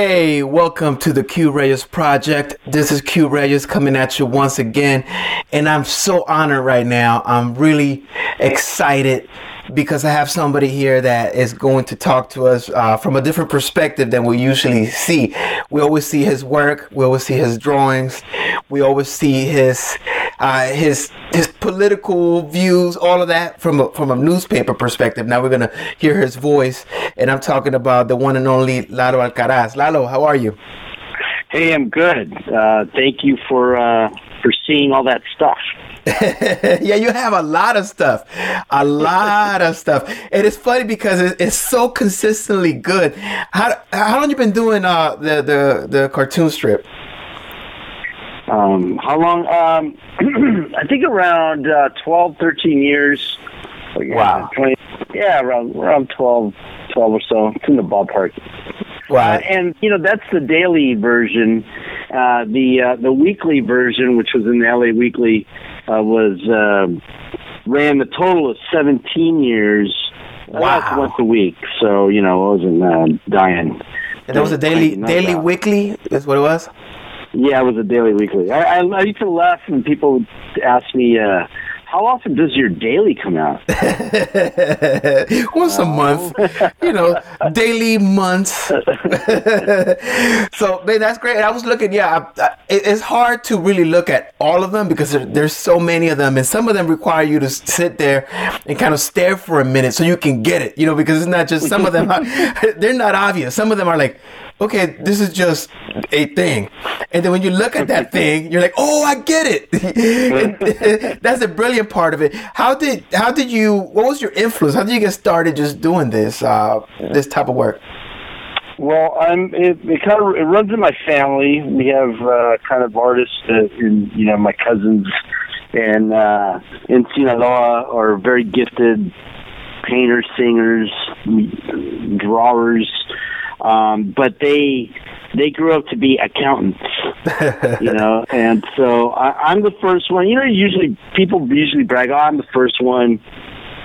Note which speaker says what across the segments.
Speaker 1: Hey, welcome to the Q Reyes Project. This is Q Reyes coming at you once again. And I'm so honored right now. I'm really excited because I have somebody here that is going to talk to us uh, from a different perspective than we usually see. We always see his work, we always see his drawings, we always see his uh, his his political views, all of that from a, from a newspaper perspective. Now we're gonna hear his voice, and I'm talking about the one and only Lalo Alcaraz. Lalo, how are you?
Speaker 2: Hey, I'm good. Uh, thank you for uh, for seeing all that stuff.
Speaker 1: yeah, you have a lot of stuff, a lot of stuff, and it's funny because it's so consistently good. How how long you been doing uh, the the the cartoon strip?
Speaker 2: Um, how long? Um, I think around uh, 12, 13 years.
Speaker 1: Wow.
Speaker 2: 20, yeah, around around 12, 12 or so. It's in the ballpark.
Speaker 1: Wow.
Speaker 2: Uh, and you know that's the daily version. Uh, the uh, the weekly version, which was in the LA Weekly, uh, was uh, ran the total of seventeen years. Uh,
Speaker 1: Wow.
Speaker 2: That's once a week, so you know I wasn't uh, dying.
Speaker 1: And that was a daily daily weekly. Is what it was.
Speaker 2: Yeah, it was a daily weekly. I, I, I used to laugh when people would ask me, uh, "How often does your daily come out?"
Speaker 1: Once a month, you know, daily months. so, man, that's great. And I was looking, yeah, I, I, it's hard to really look at all of them because there, there's so many of them, and some of them require you to sit there and kind of stare for a minute so you can get it, you know, because it's not just some of them, are, they're not obvious. Some of them are like, okay, this is just a thing. And then when you look at that thing, you're like, oh, I get it. That's the brilliant part of it. How did how did you? What was your influence? How did you get started just doing this uh, this type of work?
Speaker 2: Well, I'm. It, it kind of it runs in my family. We have uh, kind of artists, uh, in you know, my cousins, and uh, in Sinaloa are very gifted painters, singers, drawers, um, but they they grew up to be accountants. you know, and so I, I'm the first one. You know, usually people usually brag, "Oh, I'm the first one."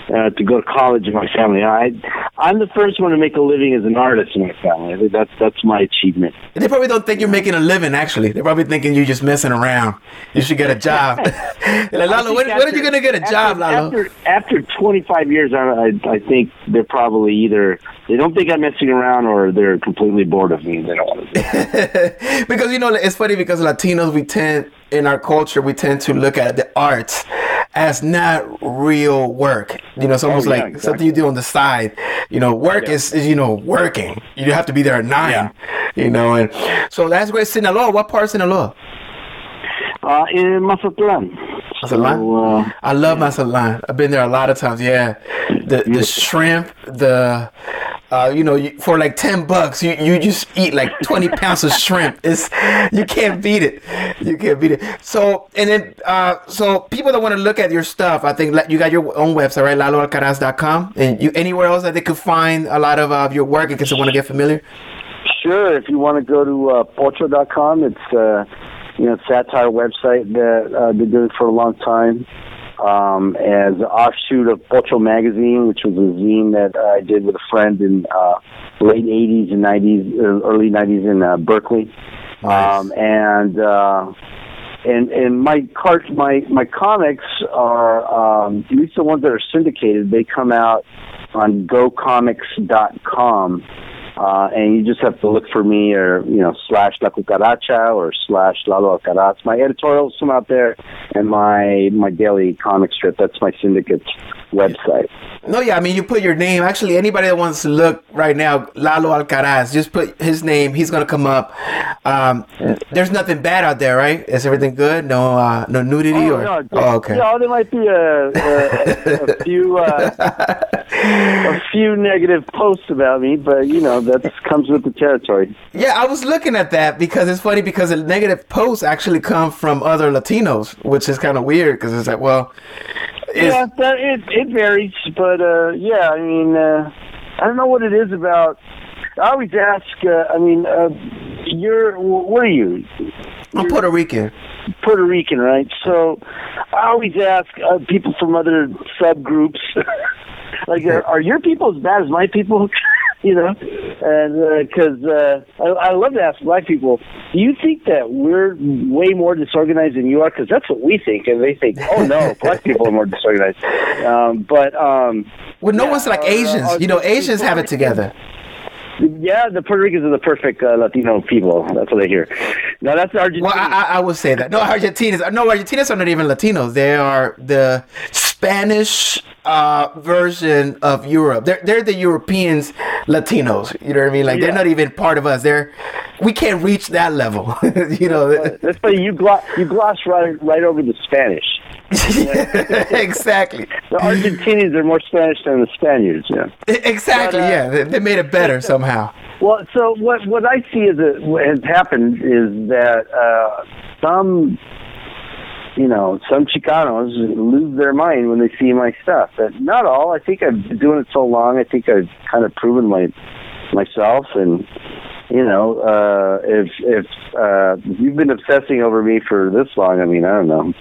Speaker 2: Uh, to go to college in my family, I I'm the first one to make a living as an artist in my family. I think that's that's my achievement.
Speaker 1: They probably don't think you're making a living. Actually, they're probably thinking you're just messing around. You should get a job. Like, Lalo, when, when are you gonna get a job, Lalo?
Speaker 2: After, after 25 years, I, I I think they're probably either they don't think I'm messing around or they're completely bored of me. They don't want to.
Speaker 1: Because you know it's funny because Latinos we tend in our culture we tend to look at the arts as not real work. You know, it's almost
Speaker 2: Oh, yeah,
Speaker 1: like
Speaker 2: exactly.
Speaker 1: something you do on the side. You know, work
Speaker 2: Yeah.
Speaker 1: is, is you know working. You have to be there at nine.
Speaker 2: Yeah.
Speaker 1: You know, and so that's where Sinaloa, what part of Sinaloa?
Speaker 2: Uh, in Mazatlan.
Speaker 1: Mazatlan?
Speaker 2: So, uh,
Speaker 1: I love Mazatlan. I've been there a lot of times. Yeah, the the shrimp, the uh, you know, you, for like ten bucks, you, you just eat like twenty pounds of shrimp. It's you can't beat it. You can't beat it. So and then uh, so people that want to look at your stuff, I think you got your own website, right? LaloAlcaraz.com. And you anywhere else that they could find a lot of uh, your work in case they want to get familiar.
Speaker 2: Sure. If you want to go to uh, Pocho.com, it's uh, you know satire website that uh, been doing for a long time. Um, as an offshoot of Pocho magazine, which was a zine that I did with a friend in uh, late '80s and '90s, uh, early '90s in uh, Berkeley.
Speaker 1: Nice.
Speaker 2: Um, and uh, and and my cart my my comics are um, at least the ones that are syndicated. They come out on GoComics.com. Uh, and you just have to look for me or, you know, slash La Cucaracha or slash Lalo Alcaraz. My editorials come out there and my, my daily comic strip. That's my syndicate's website.
Speaker 1: No, yeah, I mean, you put your name. Actually, anybody that wants to look right now, Lalo Alcaraz, just put his name. He's gonna come up. Um, there's nothing bad out there, right? Is everything good? No, uh, no nudity or?
Speaker 2: no,
Speaker 1: oh, okay.
Speaker 2: Yeah, there might be a, a, a few uh, a few negative posts about me, but you know that comes with the territory.
Speaker 1: Yeah, I was looking at that because it's funny because the negative posts actually come from other Latinos, which is kind of weird because it's like, well, it's,
Speaker 2: yeah, that, it it varies, but uh, yeah, I mean, uh, I don't know what it is about. I always ask. Uh, I mean, uh, you're what are you?
Speaker 1: I'm Puerto Rican.
Speaker 2: Puerto Rican, right? So I always ask uh, people from other subgroups, like, are, are your people as bad as my people? you know, and because uh, uh, I, I love to ask black people, do you think that we're way more disorganized than you are? Because that's what we think, and they think, oh no, black people are more disorganized. Um, but um,
Speaker 1: well, no yeah, one's like Asians. Uh, you know, Asians have it together.
Speaker 2: Yeah, the Puerto Ricans are the perfect uh, Latino people. That's what I hear. Now that's Argentina.
Speaker 1: Well, I, I would say that. No, Argentinians. No, Argentinians are not even Latinos. They are the Spanish uh, version of Europe. They're they're the Europeans Latinos. You know what I mean? Like yeah. they're not even part of us. They're we can't reach that level. you know.
Speaker 2: That's why you gloss you gloss right right over the Spanish.
Speaker 1: exactly.
Speaker 2: The Argentinians are more Spanish than the Spaniards. Yeah.
Speaker 1: Exactly. But, uh, yeah, they, they, made it better somehow.
Speaker 2: Well, so what what I see is that what has happened is that uh, some you know, some Chicanos lose their mind when they see my stuff. But not all. I think I've been doing it so long. I think I've kind of proven my myself, and you know, uh, if if uh, you've been obsessing over me for this long, I mean, I don't know.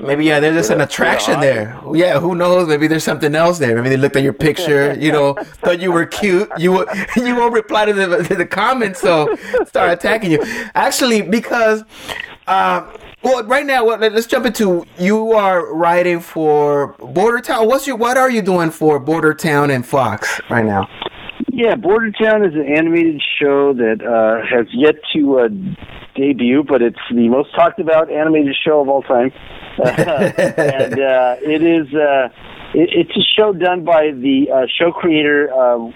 Speaker 1: Maybe yeah, there's just an attraction there. Yeah, who knows? Maybe there's something else there. Maybe they looked at your picture, you know, thought you were cute. You you won't reply to the to the comments, so start attacking you. Actually, because uh, well, right now, let's jump into you are writing for Border Town. What's your what are you doing for Border Town and Fox right now?
Speaker 2: Yeah, Border Town is an animated show that uh, has yet to uh, debut, but it's the most talked about animated show of all time. and uh, it is uh, it, it's a show done by the uh, show creator. Uh,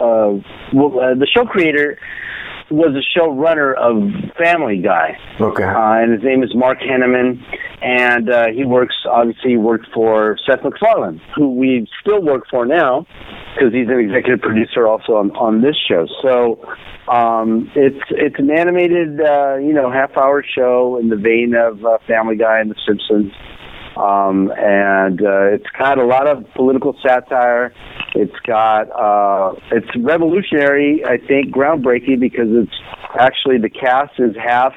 Speaker 2: uh, uh, the show creator was a showrunner of Family Guy.
Speaker 1: Okay.
Speaker 2: Uh, and his name is Mark Hentemann, and uh, he works obviously worked for Seth MacFarlane, who we still work for now because he's an executive producer also on, on this show. So um, it's it's an animated uh, you know half hour show in the vein of uh, Family Guy and The Simpsons. Um, and uh, it's got a lot of political satire. It's got uh, it's revolutionary, I think, groundbreaking because it's actually the cast is half.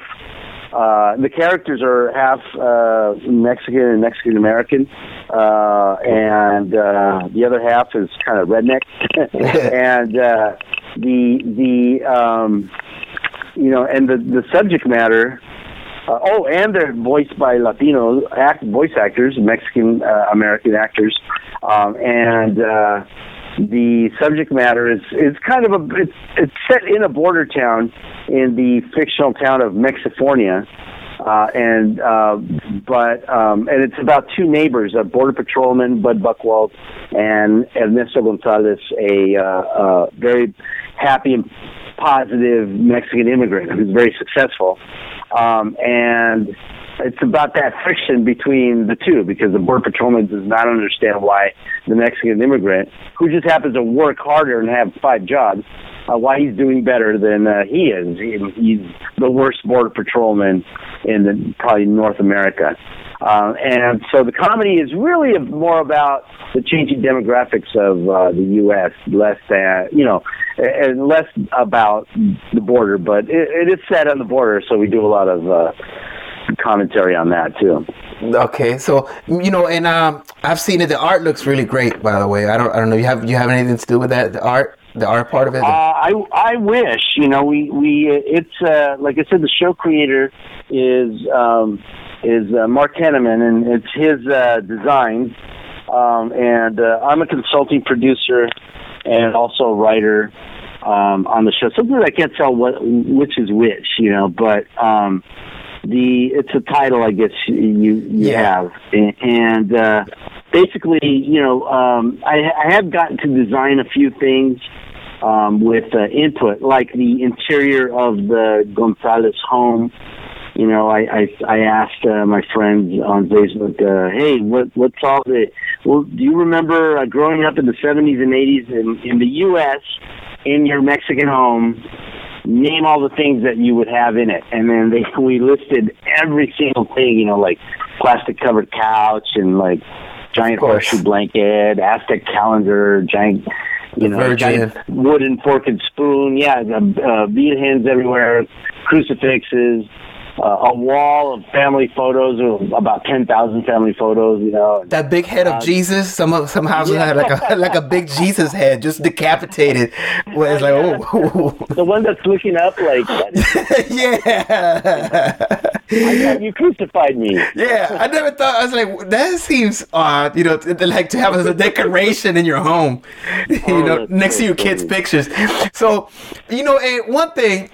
Speaker 2: Uh, the characters are half uh, Mexican and Mexican American, uh, and uh, the other half is kind of redneck. and uh, the the um, you know, and the the subject matter uh, oh, and they're voiced by Latino act, voice actors, Mexican uh, American actors, um, and uh, the subject matter is is kind of a it's it's set in a border town in the fictional town of Mexifornia. Uh, and uh, but um, and it's about two neighbors, a border patrolman, Bud Buckwald, and Ernesto Gonzalez, a uh, uh, very happy positive Mexican immigrant who's very successful. Um, and it's about that friction between the two because the border patrolman does not understand why the Mexican immigrant, who just happens to work harder and have five jobs, uh, why he's doing better than uh, he is. He, he's the worst border patrolman in the, probably North America. Uh, and so the comedy is really more about the changing demographics of uh, the U.S., less than, you know, and less about the border, but it, it is set on the border, so we do a lot of uh, commentary on that too.
Speaker 1: Okay, so you know, and um, I've seen it. The art looks really great, by the way. I don't, I don't know. You have, you have anything to do with that? The art, the art part of it. Uh,
Speaker 2: I, I wish. You know, we, we, it's uh, like I said, the show creator is um, is uh, Mark Hentemann, and it's his uh, designs. Um, and uh, I'm a consulting producer and also a writer um, on the show. Sometimes I can't tell what which is which, you know, but um, the it's a title I guess you you yeah. have, and uh, basically, you know, um, I, I have gotten to design a few things. Um, with uh, input, like the interior of the Gonzalez home, you know, I I, I asked uh, my friends on Facebook, uh, hey, what what's all the? Well, do you remember uh, growing up in the '70s and '80s in in the U.S. in your Mexican home? Name all the things that you would have in it, and then they we listed every single thing. You know, like plastic covered couch and like giant horseshoe blanket, Aztec calendar, giant you know,
Speaker 1: Virgin.
Speaker 2: wooden fork and spoon. Yeah, uh, bead hens everywhere, crucifixes, uh, a wall of family photos, about ten thousand family photos. You know,
Speaker 1: that big head of uh, Jesus. Some of some houses yeah. had like a like a big Jesus head, just decapitated. Where it's like, oh,
Speaker 2: the one that's looking up, like,
Speaker 1: yeah.
Speaker 2: You crucified me.
Speaker 1: Yeah, I never thought. I was like, that seems odd. You know, like to have as a decoration in your home. You oh, know, next to your kids' pictures. So, you know, and one thing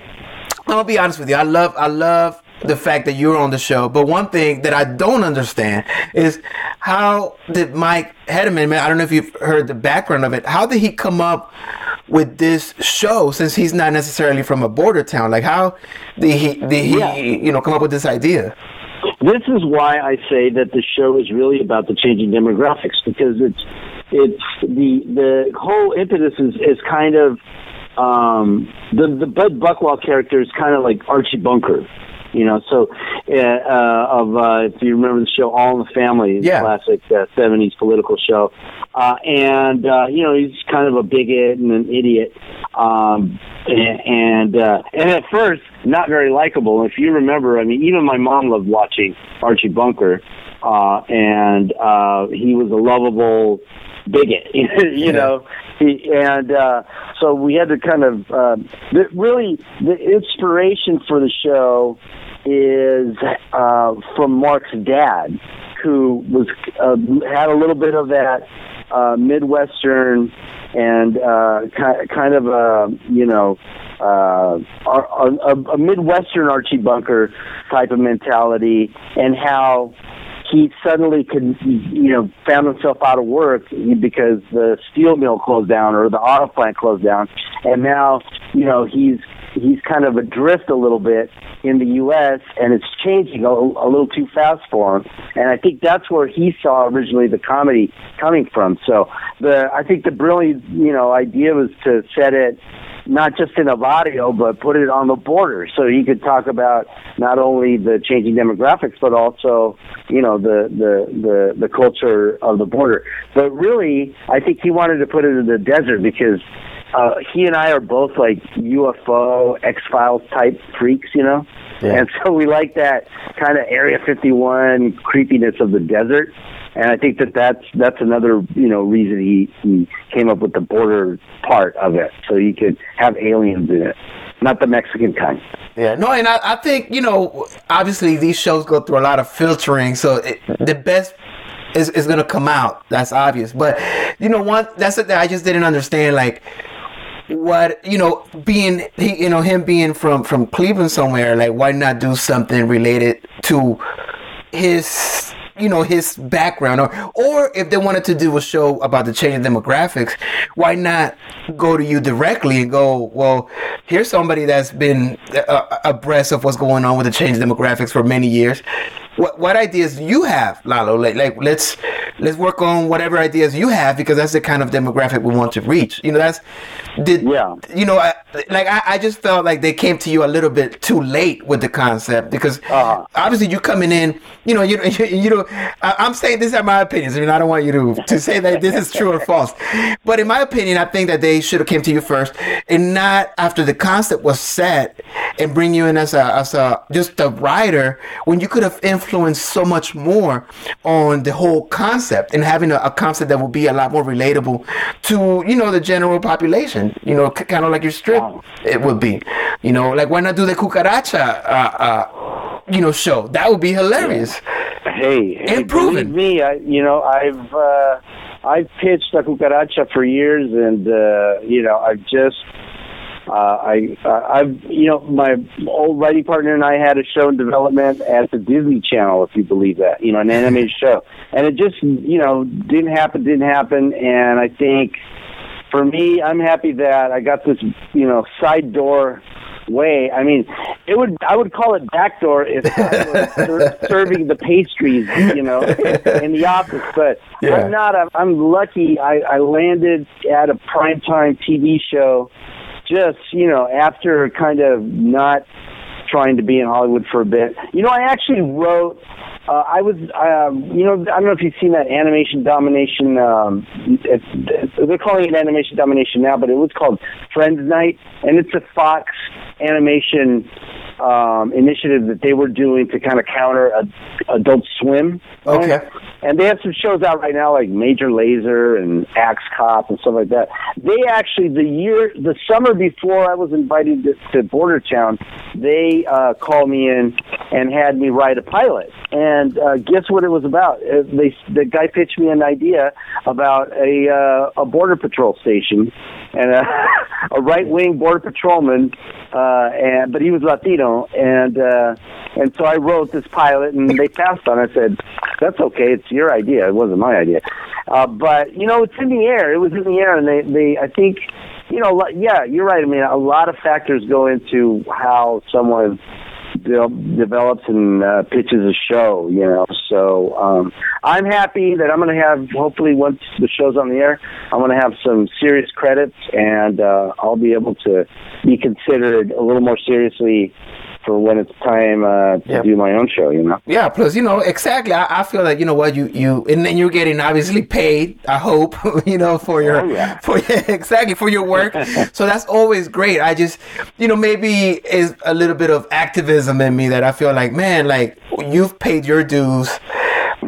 Speaker 1: I'll be honest with you. I love, I love the fact that you're on the show. But one thing that I don't understand is how did Mike Hedman, man, I don't know if you've heard the background of it. How did he come up with this show since he's not necessarily from a border town? Like how did he, did he, yeah. you know, come up with this idea?
Speaker 2: This is why I say that the show is really about the changing demographics because it's, it's the, the whole impetus is, is kind of um, the the Bud Buckwald character is kind of like Archie Bunker, you know. So, uh, uh, of uh, if you remember the show All in the Family,
Speaker 1: yeah.
Speaker 2: classic uh, '70s political show, uh, and uh, you know he's kind of a bigot and an idiot, um, and and, uh, and at first not very likable. If you remember, I mean, even my mom loved watching Archie Bunker, uh, and uh, he was a lovable bigot, you know. He, and uh, so we had to kind of uh, the, really the inspiration for the show is uh, from Mark's dad, who was uh, had a little bit of that uh, midwestern and uh, kind kind of a you know uh, a, a midwestern Archie Bunker type of mentality, and how he suddenly could, you know, found himself out of work because the steel mill closed down or the auto plant closed down, and now, you know, he's he's kind of adrift a little bit in the U.S. and it's changing a, a little too fast for him. And I think that's where he saw originally the comedy coming from. So the I think the brilliant, you know, idea was to set it not just in a barrio, but put it on the border so he could talk about not only the changing demographics, but also, you know, the, the, the, the culture of the border. But really, I think he wanted to put it in the desert because uh, he and I are both like UFO, X Files type freaks, you know? Yeah. And so we like that kind of Area 51 creepiness of the desert and I think that that's that's another you know reason he he came up with the border part of it, so you could have aliens in it, not the Mexican kind.
Speaker 1: Yeah, no, and I, I think you know obviously these shows go through a lot of filtering, so it, the best is is gonna come out. That's obvious, but you know one that's that I just didn't understand like what you know being he you know him being from from Cleveland somewhere like why not do something related to his you know his background? Or or if they wanted to do a show about the changing demographics why not go to you directly and go well here's somebody that's been uh, abreast of what's going on with the changing demographics for many years what what ideas do you have lalo? Like, like let's let's work on whatever ideas you have because that's the kind of demographic we want to reach. You know that's did yeah. you know I, like I, I just felt like they came to you a little bit too late with the concept because uh-huh. obviously you're coming in you know you, you, you know I, am saying these are my opinions I mean I don't want you to to say that this is true or false. But in my opinion I think that they should have came to you first and not after the concept was set and bring you in as a as a just a writer when you could have influenced so much more on the whole concept and having a, a concept that will be a lot more relatable to you know the general population you know kind of like your strip it would be. You know, like why not do the cucaracha, uh, uh, you know, show? That would be hilarious.
Speaker 2: Hey, hey
Speaker 1: and proven.
Speaker 2: me, I, you know, I've uh, I've pitched a cucaracha for years, and uh, you know, I've just. Uh, I, I've, you know, my old writing partner and I had a show in development at the Disney Channel, if you believe that, you know, an animated show, and it just, you know, didn't happen, didn't happen, and I think for me, I'm happy that I got this, you know, side door way. I mean, it would I would call it backdoor if I was ser- serving the pastries, you know, in the office. But yeah. I'm not. I'm, I'm lucky. I, I landed at a primetime TV show, just you know, after kind of not trying to be in Hollywood for a bit. You know, I actually wrote uh, I was, um, you know, I don't know if you've seen that animation domination. Um, it, it, they're calling it animation domination now, but it was called Friends Night, and it's a Fox animation um, initiative that they were doing to kind of counter a, Adult Swim.
Speaker 1: Okay.
Speaker 2: Right? And they have some shows out right now like Major Lazer and Axe Cop and stuff like that. They actually the year the summer before I was invited to, to Border Town, they uh, called me in and had me write a pilot. And uh, guess what it was about? Uh, they the guy pitched me an idea about a uh, a border patrol station and a, a right wing border patrolman, uh, and but he was Latino, and uh, and so I wrote this pilot, and they passed on. it. I said, "That's okay. It's your idea. It wasn't my idea." Uh, but you know, it's in the air. It was in the air, and they, they, I think, you know, yeah, you're right. I mean, a lot of factors go into how someone de- develops and uh, pitches a show, you know. So um, I'm happy that I'm going to have, hopefully, once the show's on the air, I'm going to have some serious credits, and uh, I'll be able to be considered a little more seriously for when it's time uh, to do my own show, you know?
Speaker 1: Yeah, plus, you know, exactly. I, I feel like, you know what, you, you, and then you're getting obviously paid, I hope, you know, for your, oh, yeah. for exactly, for your work. so that's always great. I just, you know, maybe is a little bit of activism in me that I feel like, man, like, you've paid your dues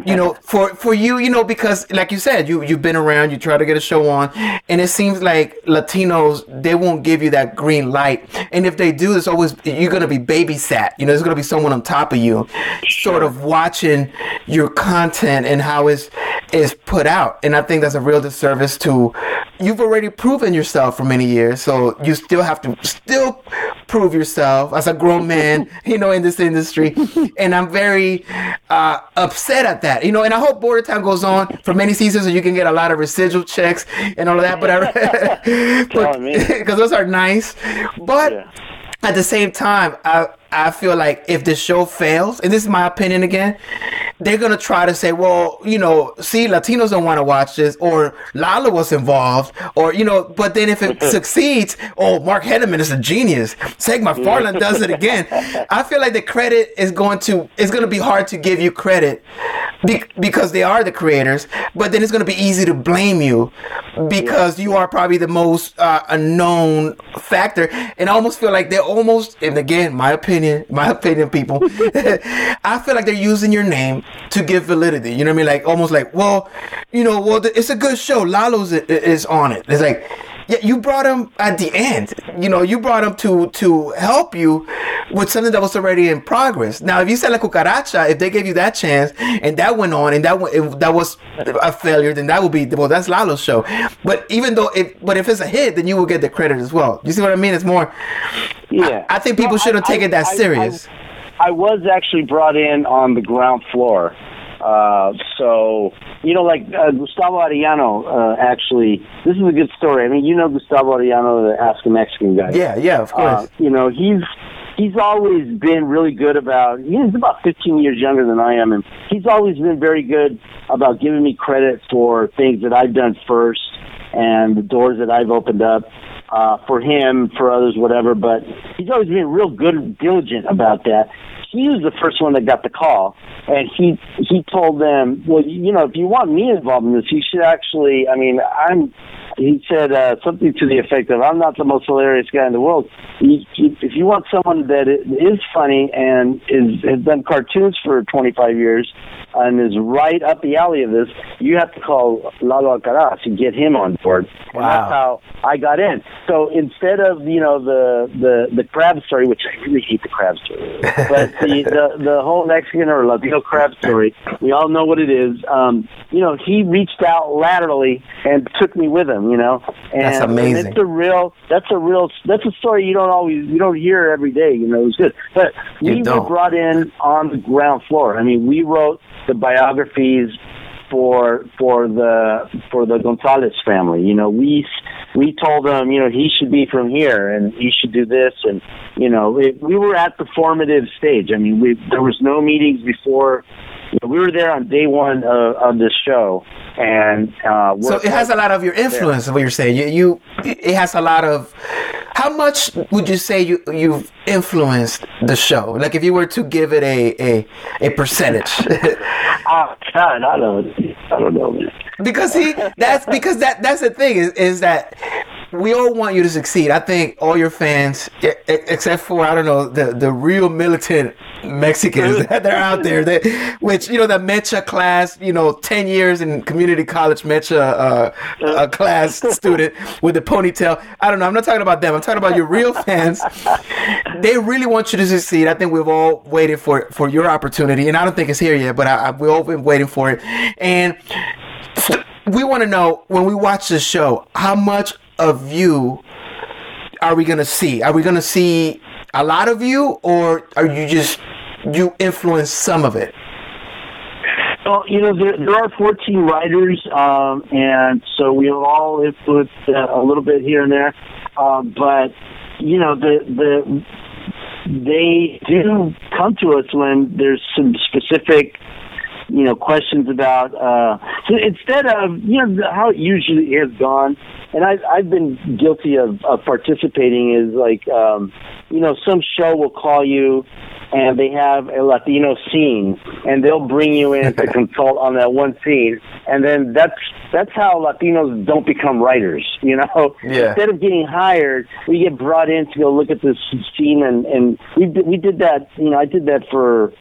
Speaker 1: you know, for for you, you know, because like you said, you you've been around, you try to get a show on, and it seems like Latinos they won't give you that green light, and if they do, it's always you're gonna be babysat. You know, there's gonna be someone on top of you, sort of watching your content and how it's is put out, and I think that's a real disservice to. You've already proven yourself for many years, so you still have to still prove yourself as a grown man, you know, in this industry. And I'm very uh, upset at that, you know. And I hope Border Town goes on for many seasons, so you can get a lot of residual checks and all of that. But I, because those are nice. But yeah. at the same time, I I feel like if the show fails, and this is my opinion again, they're gonna try to say, well, you know, see, Latinos don't want to watch this, or Lalo was involved, or you know. But then if it succeeds, oh, Mark Hentemann is a genius. Seth MacFarlane does it again. I feel like the credit is going to it's to be hard to give you credit be- because they are the creators, but then it's going to be easy to blame you because you are probably the most uh, unknown factor, and I almost feel like they're almost, and again, my opinion, my opinion, people, I feel like they're using your name to give validity. You know what I mean? Like almost like, well, you know, well, it's a good show. Lalo's is on it. It's like, yeah, you brought him at the end. You know, you brought him to to help you with something that was already in progress. Now, if you said La Cucaracha, if they gave you that chance and that went on and that that was a failure, then that would be well, that's Lalo's show. But even though if but if it's a hit, then you will get the credit as well. You see what I mean? It's more. Yeah, I, I think people well, shouldn't take it that serious.
Speaker 2: I was actually brought in on the ground floor. Uh, so you know, like uh, Gustavo Arellano, uh, actually, this is a good story. I mean, you know Gustavo Arellano, the Ask a Mexican guy.
Speaker 1: Yeah, yeah, of course.
Speaker 2: Uh, you know, he's he's always been really good about he's about 15 years younger than I am and he's always been very good about giving me credit for things that I've done first and the doors that I've opened up uh for him for others whatever but he's always been real good diligent about that. He was the first one that got the call and he he told them well you know if you want me involved in this you should actually I mean I'm he said uh, something to the effect of, "I'm not the most hilarious guy in the world. if you want someone that is funny and is has done cartoons for 25 years and is right up the alley of this, you have to call Lalo Alcaraz and get him on board." Wow. And that's how I got in. So instead of you know the the the crab story, which I really hate the crab story, but the the the whole Mexican or Latino crab story, we all know what it is. Um, you know, he reached out laterally and took me with him you know.
Speaker 1: And, that's amazing.
Speaker 2: And it's a real. That's a real. That's a story you don't always you don't hear every day. You know, it's good. But we were brought in on the ground floor. I mean, we wrote the biographies for for the for the Gonzalez family. You know, we we told them, you know, he should be from here and he should do this, and you know, it, we were at the formative stage. I mean, we there was no meetings before we were there on day one of, of the show, and uh,
Speaker 1: so it has a lot of your influence. What you're saying, you, you, it has a lot of. How much would you say you you've influenced the show? Like if you were to give it a a, a percentage.
Speaker 2: oh God, I don't, I don't know.
Speaker 1: Because he, that's because that that's the thing is is that we all want you to succeed. I think all your fans, except for I don't know the the real militant Mexicans that they're out there, that which you know the Mecha class, you know, ten years in community college Mecha uh, class student with the ponytail. I don't know. I'm not talking about them. I'm talking about your real fans. They really want you to succeed. I think we've all waited for for your opportunity, and I don't think it's here yet, but I, I, we've all been waiting for it, and we want to know when we watch this show how much of you are we going to see? Are we going to see a lot of you, or are you just you influence some of it?
Speaker 2: Well, you know, there, there are 14 writers, um, and so we have all influence uh, a little bit here and there. Uh, but you know, the the they do come to us when there's some specific you know questions about uh so instead of you know how it usually has gone and I've I've been guilty of, of participating is like um, you know some show will call you and they have a Latino scene and they'll bring you in to consult on that one scene and then that's that's how Latinos don't become writers you know
Speaker 1: yeah.
Speaker 2: instead of getting hired we get brought in to go look at this scene and and we we did that you know I did that for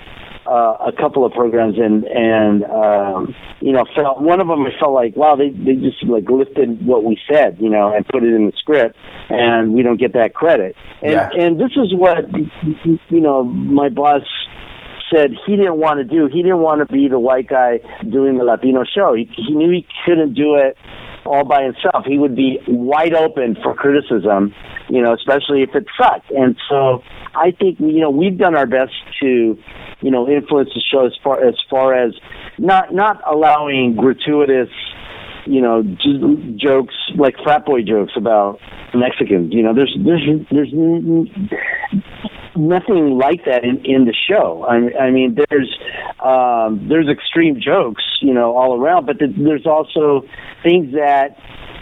Speaker 2: uh, a couple of programs and and um, you know felt one of them I felt like wow they they just like lifted what we said you know and put it in the script and we don't get that credit and
Speaker 1: yeah.
Speaker 2: and this is what you know my boss said he didn't want to do he didn't want to be the white guy doing the Latino show he, he knew he couldn't do it all by himself. He would be wide open for criticism, you know, especially if it sucked. And so I think you know we've done our best to you know, influence the show as far as far as not not allowing gratuitous, you know, j- jokes like frat boy jokes about Mexicans. You know, there's there's there's nothing like that in in the show. I, I mean, there's um, there's extreme jokes, you know, all around, but there's also things that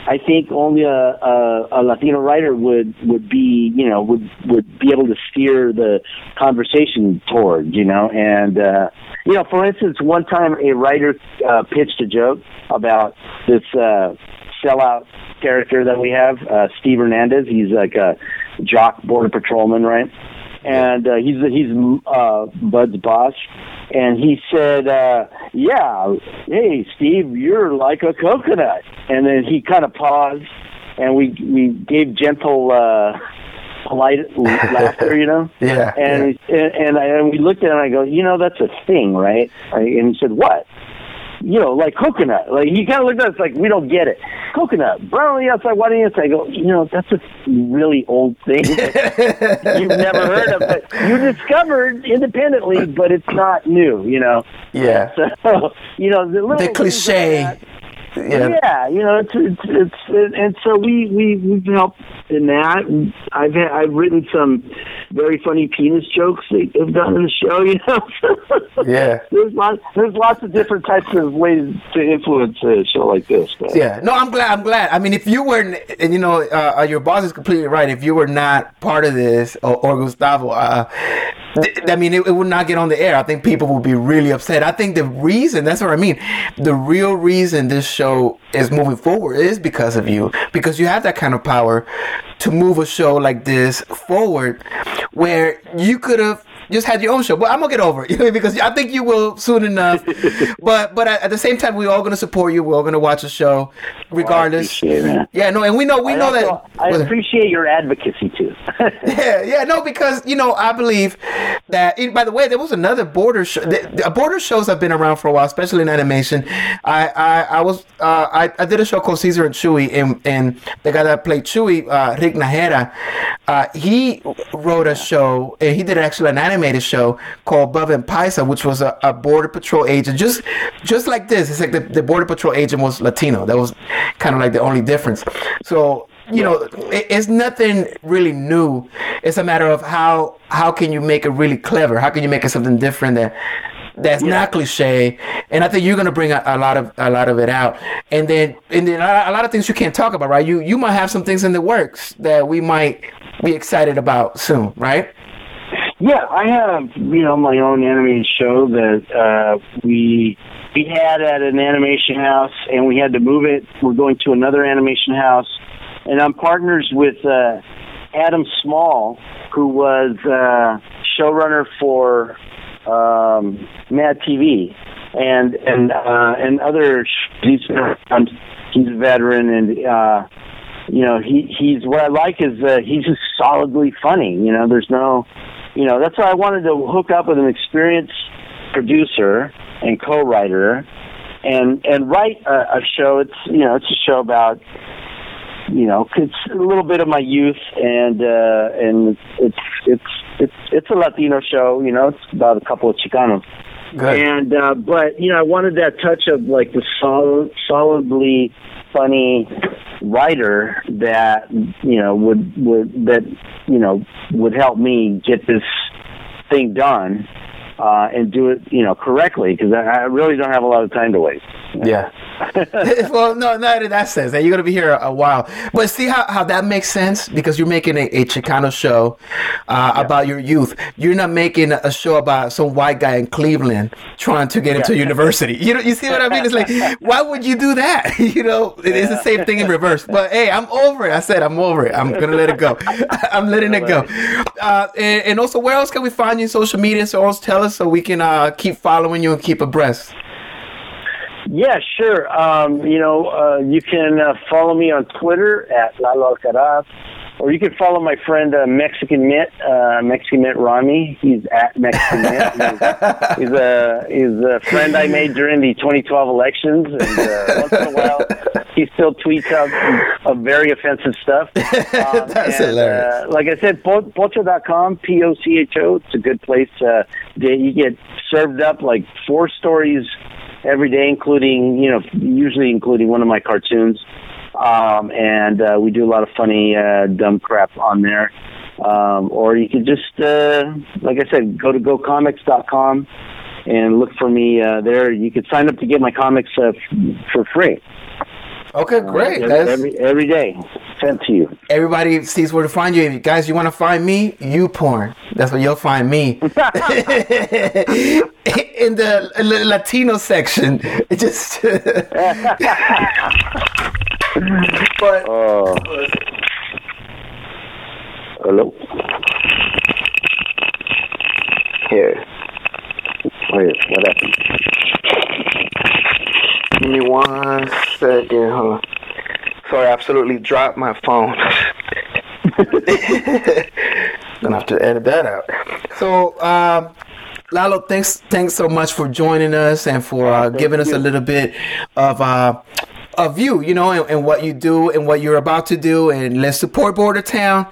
Speaker 2: I think only a, a, a Latino writer would would be you know would would be able to steer the conversation toward you know? And uh, you know for instance one time a writer uh, pitched a joke about this uh, sellout character that we have uh, Steve Hernandez. He's like a jock border patrolman right? And uh, he's he's uh, Bud's boss, and he said, uh, "Yeah, hey Steve, you're like a coconut." And then he kind of paused, and we we gave gentle. Uh, polite laughter, you know.
Speaker 1: yeah.
Speaker 2: And
Speaker 1: yeah.
Speaker 2: and and, I, and we looked at him. and I go, you know, that's a thing, right? And he said, what? You know, like coconut. Like he kind of looked at us like we don't get it. Coconut, brown on the outside, white on the inside. I go, you know, that's a really old thing you've never heard of, but you discovered independently, but it's not new. You know.
Speaker 1: Yeah.
Speaker 2: So you know the, little
Speaker 1: the cliche.
Speaker 2: Yeah. yeah, you know, it's it's, it's it, and so we we we've helped in that. I've had, I've written some very funny penis jokes that have done in the show. You know,
Speaker 1: yeah.
Speaker 2: There's lots there's lots of different types of ways to influence a show like this.
Speaker 1: But. Yeah, no, I'm glad. I'm glad. I mean, if you were, and you know, uh, uh, your boss is completely right. If you were not part of this, or, or Gustavo, uh, I mean, it, it, would not get on the air. I think people would be really upset. I think the reason, that's what I mean, the real reason this show is moving forward is because of you, because you have that kind of power to move a show like this forward where you could have just had your own show. But I'm gonna get over it because I think you will soon enough. but but at, the same time, we're all gonna support you. We're all gonna watch the show, regardless.
Speaker 2: Oh,
Speaker 1: yeah, no, and we know we
Speaker 2: I
Speaker 1: know
Speaker 2: also,
Speaker 1: that.
Speaker 2: I appreciate your advocacy too.
Speaker 1: yeah, yeah, no, because you know I believe that. By the way, there was another border show. The, border shows have been around for a while, especially in animation. I I, I was uh, I, I did a show called Caesar and Chewy, and and the guy that played Chewie, uh, Rick Najera, uh, he wrote a show and he did actually an animated a show called Bub and Paisa, which was a, a border patrol agent, just just like this. It's like the, the border patrol agent was Latino. That was kind of like the only difference. So you know, it, it's nothing really new. It's a matter of how how can you make it really clever? How can you make it something different that that's
Speaker 2: Yeah.
Speaker 1: not cliche, and I think you're gonna bring a, a lot of a lot of it out. And then and then a, a lot of things you can't talk about, right? You you might have some things in the works that we might be excited about soon, right?
Speaker 2: Yeah, I have you know my own animated show that uh, we we had at an animation house, and we had to move it. We're going to another animation house, and I'm partners with uh, Adam Small, who was uh, showrunner for um, Mad TV, and and uh, and other. He's. He's a veteran, and uh, you know he he's what I like is uh, he's just solidly funny. You know, there's no you know that's why I wanted to hook up with an experienced producer and co-writer and and write a, a show. It's you know it's a show about you know it's a little bit of my youth and uh, and it's it's it's it's a Latino show. You know it's about a couple of Chicanos.
Speaker 1: Good.
Speaker 2: And uh, but you know, I wanted that touch of like the solid, solidly funny writer that you know would would that you know would help me get this thing done uh, and do it you know correctly because I, I really don't have a lot of time to waste.
Speaker 1: Yeah. well, no, not in that sense. You're gonna be here a, a while. But see how, how that makes sense because you're making a, a Chicano show uh, about your youth. You're not making a show about some white guy in Cleveland trying to get into university. You know, you see what I mean? It's like, why would you do that? you know, it is the same thing in reverse. But hey, I'm over it. I said I'm over it. I'm gonna let it go. I'm letting it go. Uh, and, and also, where else can we find you in social media? So also tell us so we can uh, keep following you and keep abreast.
Speaker 2: Yeah, sure. Um, you know, uh, you can uh, follow me on Twitter at Lalo Alcaraz, or you can follow my friend uh, Mexican Mitt, uh, Mexican Mitt Romney. He's at Mexican Mitt. He's, he's a he's a friend I made during the 2012 elections, and uh, once in a while he still tweets out uh, very offensive stuff. Um,
Speaker 1: That's
Speaker 2: and,
Speaker 1: hilarious.
Speaker 2: Uh, like I said, po- pocho.com, P O C H O. It's a good place. Uh, you get served up like four stories every day, including you know usually including one of my cartoons. Um, and uh, we do a lot of funny uh, dumb crap on there. Um, or you could just, uh, like I said, go to gocomics.com and look for me uh, there. You could sign up to get my comics uh, f- for free.
Speaker 1: Okay, great.
Speaker 2: Every, every, every day, sent to you.
Speaker 1: everybody sees where to find you. If you guys, you want to find me, you porn. That's where you'll find me. In the L- Latino section, it just. but
Speaker 2: Oh. Hello? Here. Wait, what happened?
Speaker 1: give me one second. Hold on. Sorry, I absolutely dropped my phone. Gonna have to edit that out. So, um, Lalo, thanks, thanks so much for joining us and for uh, giving us a little bit of uh, of you, you know, and, and what you do and what you're about to do. And let's support Border Town.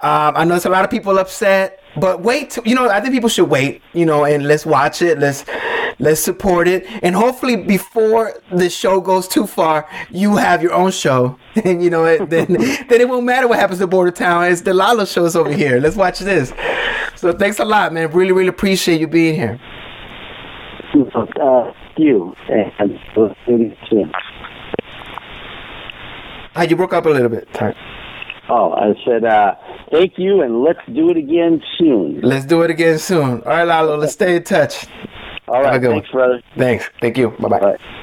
Speaker 1: Um, I know there's a lot of people upset, but wait, to, you know, I think people should wait, you know, and let's watch it. Let's let's support it, and hopefully before the show goes too far, you have your own show, and you know, it, then then it won't matter what happens to Border Town. It's the Lalo shows over here. Let's watch this. So thanks a lot, man. Really, really appreciate you being here.
Speaker 2: Uh, you. And we'll see you soon.
Speaker 1: Ah, you broke up a little bit. Sorry.
Speaker 2: Oh, I said, uh, thank you, and let's do it again soon.
Speaker 1: Let's do it again soon. All right, Lalo. Let's stay in touch.
Speaker 2: All
Speaker 1: Have a good
Speaker 2: thanks,
Speaker 1: one.
Speaker 2: brother.
Speaker 1: Thanks. Thank you. Bye bye.
Speaker 2: Bye.